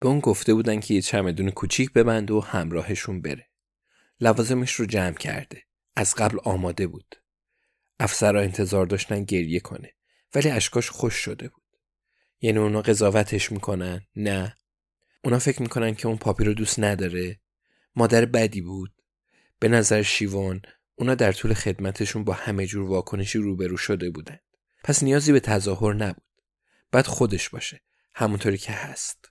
به اون گفته بودن که یه چمدون کوچیک ببند و همراهشون بره. لوازمش رو جمع کرده. از قبل آماده بود. افسرها انتظار داشتن گریه کنه. ولی اشکاش خوش شده بود. یعنی اونا قضاوتش می‌کنن نه اونا فکر می‌کنن که اون پاپی رو دوست نداره مادر بدی بود به نظر شیوان اونا در طول خدمتشون با همه جور واکنشی روبرو شده بودن پس نیازی به تظاهر نبود بعد خودش باشه همونطوری که هست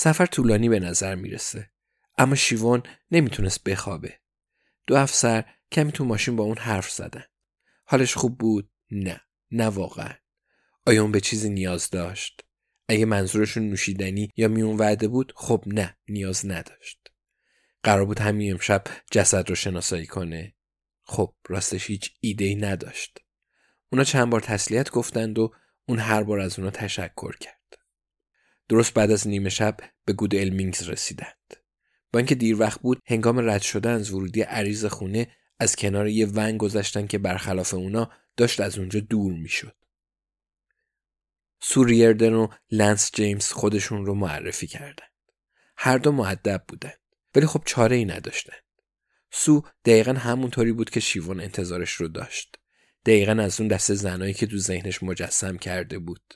سفر طولانی به نظر می‌رسه اما شیوان نمی‌تونست بخوابه دو افسر کمی تو ماشین با اون حرف زدن حالش خوب بود نه نه واقعا آیا اون به چیزی نیاز داشت؟ اگه منظورشون نوشیدنی یا میون وعده بود خب نه نیاز نداشت. قرار بود همین امشب جسد رو شناسایی کنه. خب راستش هیچ ایده ای نداشت. اونا چند بار تسلیت گفتند و اون هر بار از اونا تشکر کرد. درست بعد از نیمه شب به گود المینگز رسیدند. با اینکه دیر وقت بود هنگام رد شدن از ورودی عریض خونه از کنار یه ونگ گذشتن که برخلاف اونا داشت از اونجا دور می‌شد. سوریردن و لنس جیمز خودشون رو معرفی کردند. هر دو معدب بودند ولی خب چاره ای نداشتند. سو دقیقا همونطوری بود که شیوان انتظارش رو داشت. دقیقا از اون دسته زنایی که تو ذهنش مجسم کرده بود.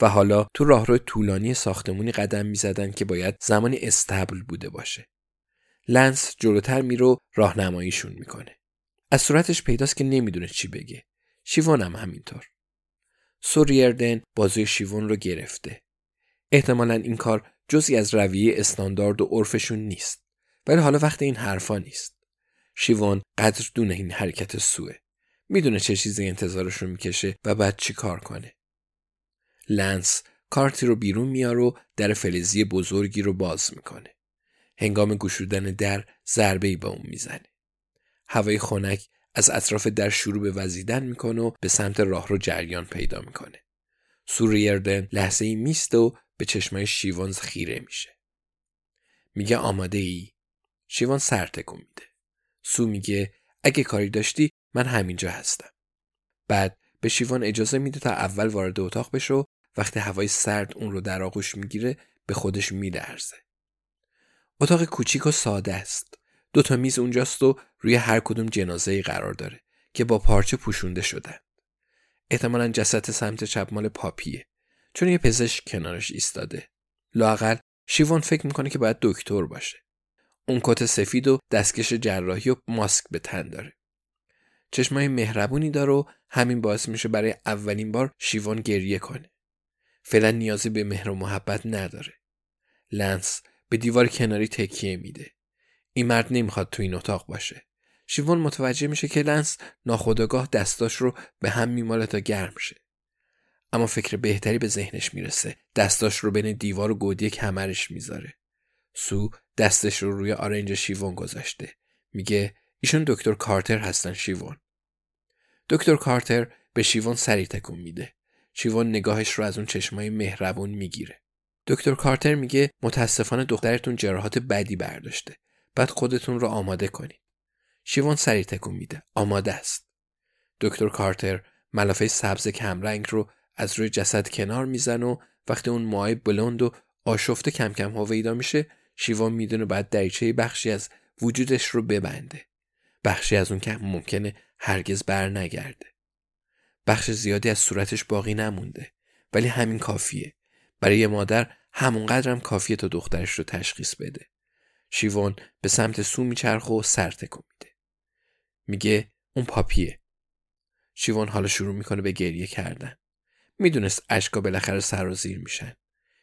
و حالا تو راهرو طولانی ساختمونی قدم می‌زدن که باید زمانی استبل بوده باشه. لنس جلوتر میرو راهنماییشون می‌کنه. از صورتش پیداست که نمی‌دونه چی بگه. شیوان هم همینطور. سوریردن بازوی شیوون رو گرفته. احتمالا این کار جزی از رویه استاندارد و عرفشون نیست. ولی حالا وقت این حرفا نیست. شیوون قدر دونه این حرکت سوه. می‌دونه چه چیزی انتظارش رو می‌کشه و بعد چی کار کنه. لنس کارتی رو بیرون میار و در فلزی بزرگی رو باز می‌کنه. هنگام گشودن در ضربه ای به اون می‌زنه. هوای خنک از اطراف در شروع به وزیدن می‌کنه و به سمت راه رو جریان پیدا می‌کنه. سوریردن لحظه ای میست و به چشمای شیوانز خیره میشه. میگه آماده ای؟ شیوان سر تکون میده. سو میگه اگه کاری داشتی من همینجا هستم. بعد به شیوان اجازه میده تا اول وارد اتاق بشه و وقتی هوای سرد اون رو در آغوش می‌گیره به خودش میلرزه. اتاق کوچیک و ساده است. دو تا میز اونجاست و روی هر کدوم جنازه ای قرار داره که با پارچه پوشونده شدن. احتمالا جسد سمت چپ مال پاپیه چون یه پزشک کنارش ایستاده. لاقل شیوان فکر می‌کنه که باید دکتر باشه. اون کت سفید و دستکش جراحی و ماسک به تن داره. چشمای مهربونی داره و همین باعث میشه برای اولین بار شیوان گریه کنه. فعلا نیازی به مهر و محبت نداره. لنس به دیوار کناری تکیه میده. این مرد نمی‌خواد تو این اتاق باشه. شیوان متوجه میشه که لنس ناخداگاه دستاش رو به هم میماله تا گرم شه. اما فکر بهتری به ذهنش می‌رسه. دستاش رو بین دیوار و گودی کمرش می‌ذاره. سو دستش رو روی آرنج شیوان گذاشته. میگه ایشون دکتر کارتر هستن شیوان. دکتر کارتر به شیوان سری تکون میده. شیوان نگاهش رو از اون چشمای مهربون می‌گیره. دکتر کارتر میگه متاسفانه دخترتون جراحات بدی برداشته. بعد خودتون رو آماده کنید. شیوان سری تکون میده. آماده است. دکتر کارتر ملافه سبز کمرنگ رو از روی جسد کنار میزن و وقتی اون موهای بلند و آشفته کم کم هویدا میشه شیوان می‌دونه بعد دریچه بخشی از وجودش رو ببنده. بخشی از اون که ممکنه هرگز بر نگرده. بخش زیادی از صورتش باقی نمونده ولی همین کافیه. برای یه مادر همونقدرم کافیه تا دخترش رو تشخیص بده. شیوان به سمت سو میچرخه و سر تکون میده. میگه اون پاپیه. شیوان حالا شروع می‌کنه به گریه کردن. می‌دونست اشکا بالاخره سر و زیر میشن.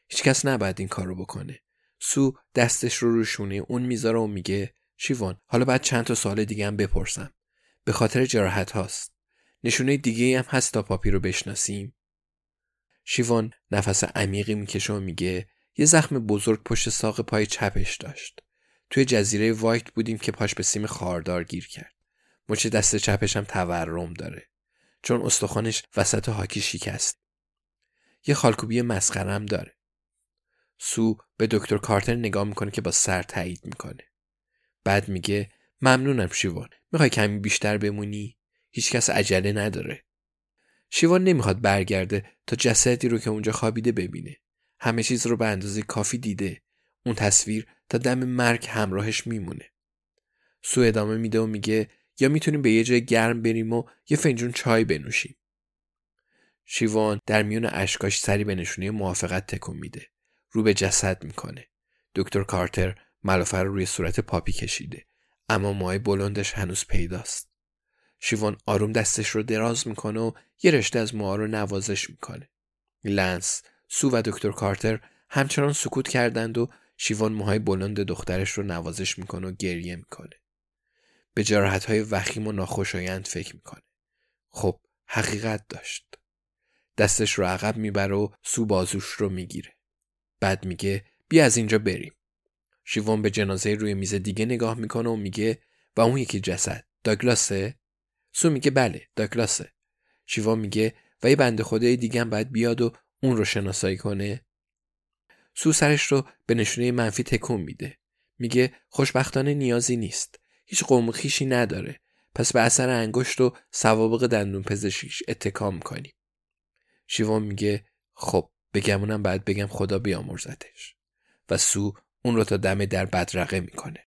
هیچکس نباید این کار رو بکنه. سو دستش رو رو شونه اون می‌ذاره و میگه شیوان حالا بعد چند تا سال دیگه هم بپرسم. به خاطر جراحت هاست. نشونه دیگه هم هست تا پاپی رو بشناسیم. شیوان نفس عمیقی می‌کشه و میگه یه زخم بزرگ پشت ساق پای چپش داشت. توی جزیره وایت بودیم که پاش به سیم خاردار گیر کرد. مچ دست چپش هم تورم داره. چون استخوانش وسط هاکی شکست. یه خالکوبی مسخرم داره. سو به دکتر کارتر نگاه می‌کنه که با سر تایید می‌کنه. بعد میگه ممنونم شیوان. می‌خوای کمی بیشتر بمونی؟ هیچکس عجله نداره. شیوان نمی‌خواد برگرده تا جسدی رو که اونجا خوابیده ببینه. همه چیز رو به اندازه کافی دیده. اون تصویر تا دم مرگ همراهش میمونه. سو ادامه میده و میگه یا می‌تونیم به یه جای گرم بریم و یه فنجون چای بنوشیم. شیوان در میون اشکاش سری به نشونه موافقت تکون میده. رو به جسد می‌کنه. دکتر کارتر ملافه رو روی صورت پاپی کشیده. اما مای بلندش هنوز پیداست. شیوان آروم دستش رو دراز می‌کنه و یه رشته از موها رو نوازش می‌کنه. لنس، سو و دکتر کارتر همچنان سکوت کردند و شیوان موهای بلند دخترش رو نوازش می‌کنه و گریه می‌کنه. به جراحت های وخیم و ناخوشایند فکر می‌کنه. خب حقیقت داشت. دستش رو عقب می‌بره و سو بازوش رو می‌گیره. بعد میگه بیا از اینجا بریم. شیوان به جنازه روی میز دیگه نگاه می‌کنه و میگه و اون یکی جسد داگلاسه؟ سو میگه بله داگلاسه. شیوان میگه و یه بنده خدای دیگه هم باید بیاد و اون رو شناسایی کنه. سو سرش رو به نشونه منفی تکون میده. میگه خوشبختانه نیازی نیست. هیچ قوم خیشی نداره. پس به اثر انگشت و سوابق دندون پزشکیش اتکا می‌کنیم. شیوان میگه خب بگمونم بعد بگم خدا بیامرزتش و سو اون رو تا دم در بدرقه می‌کنه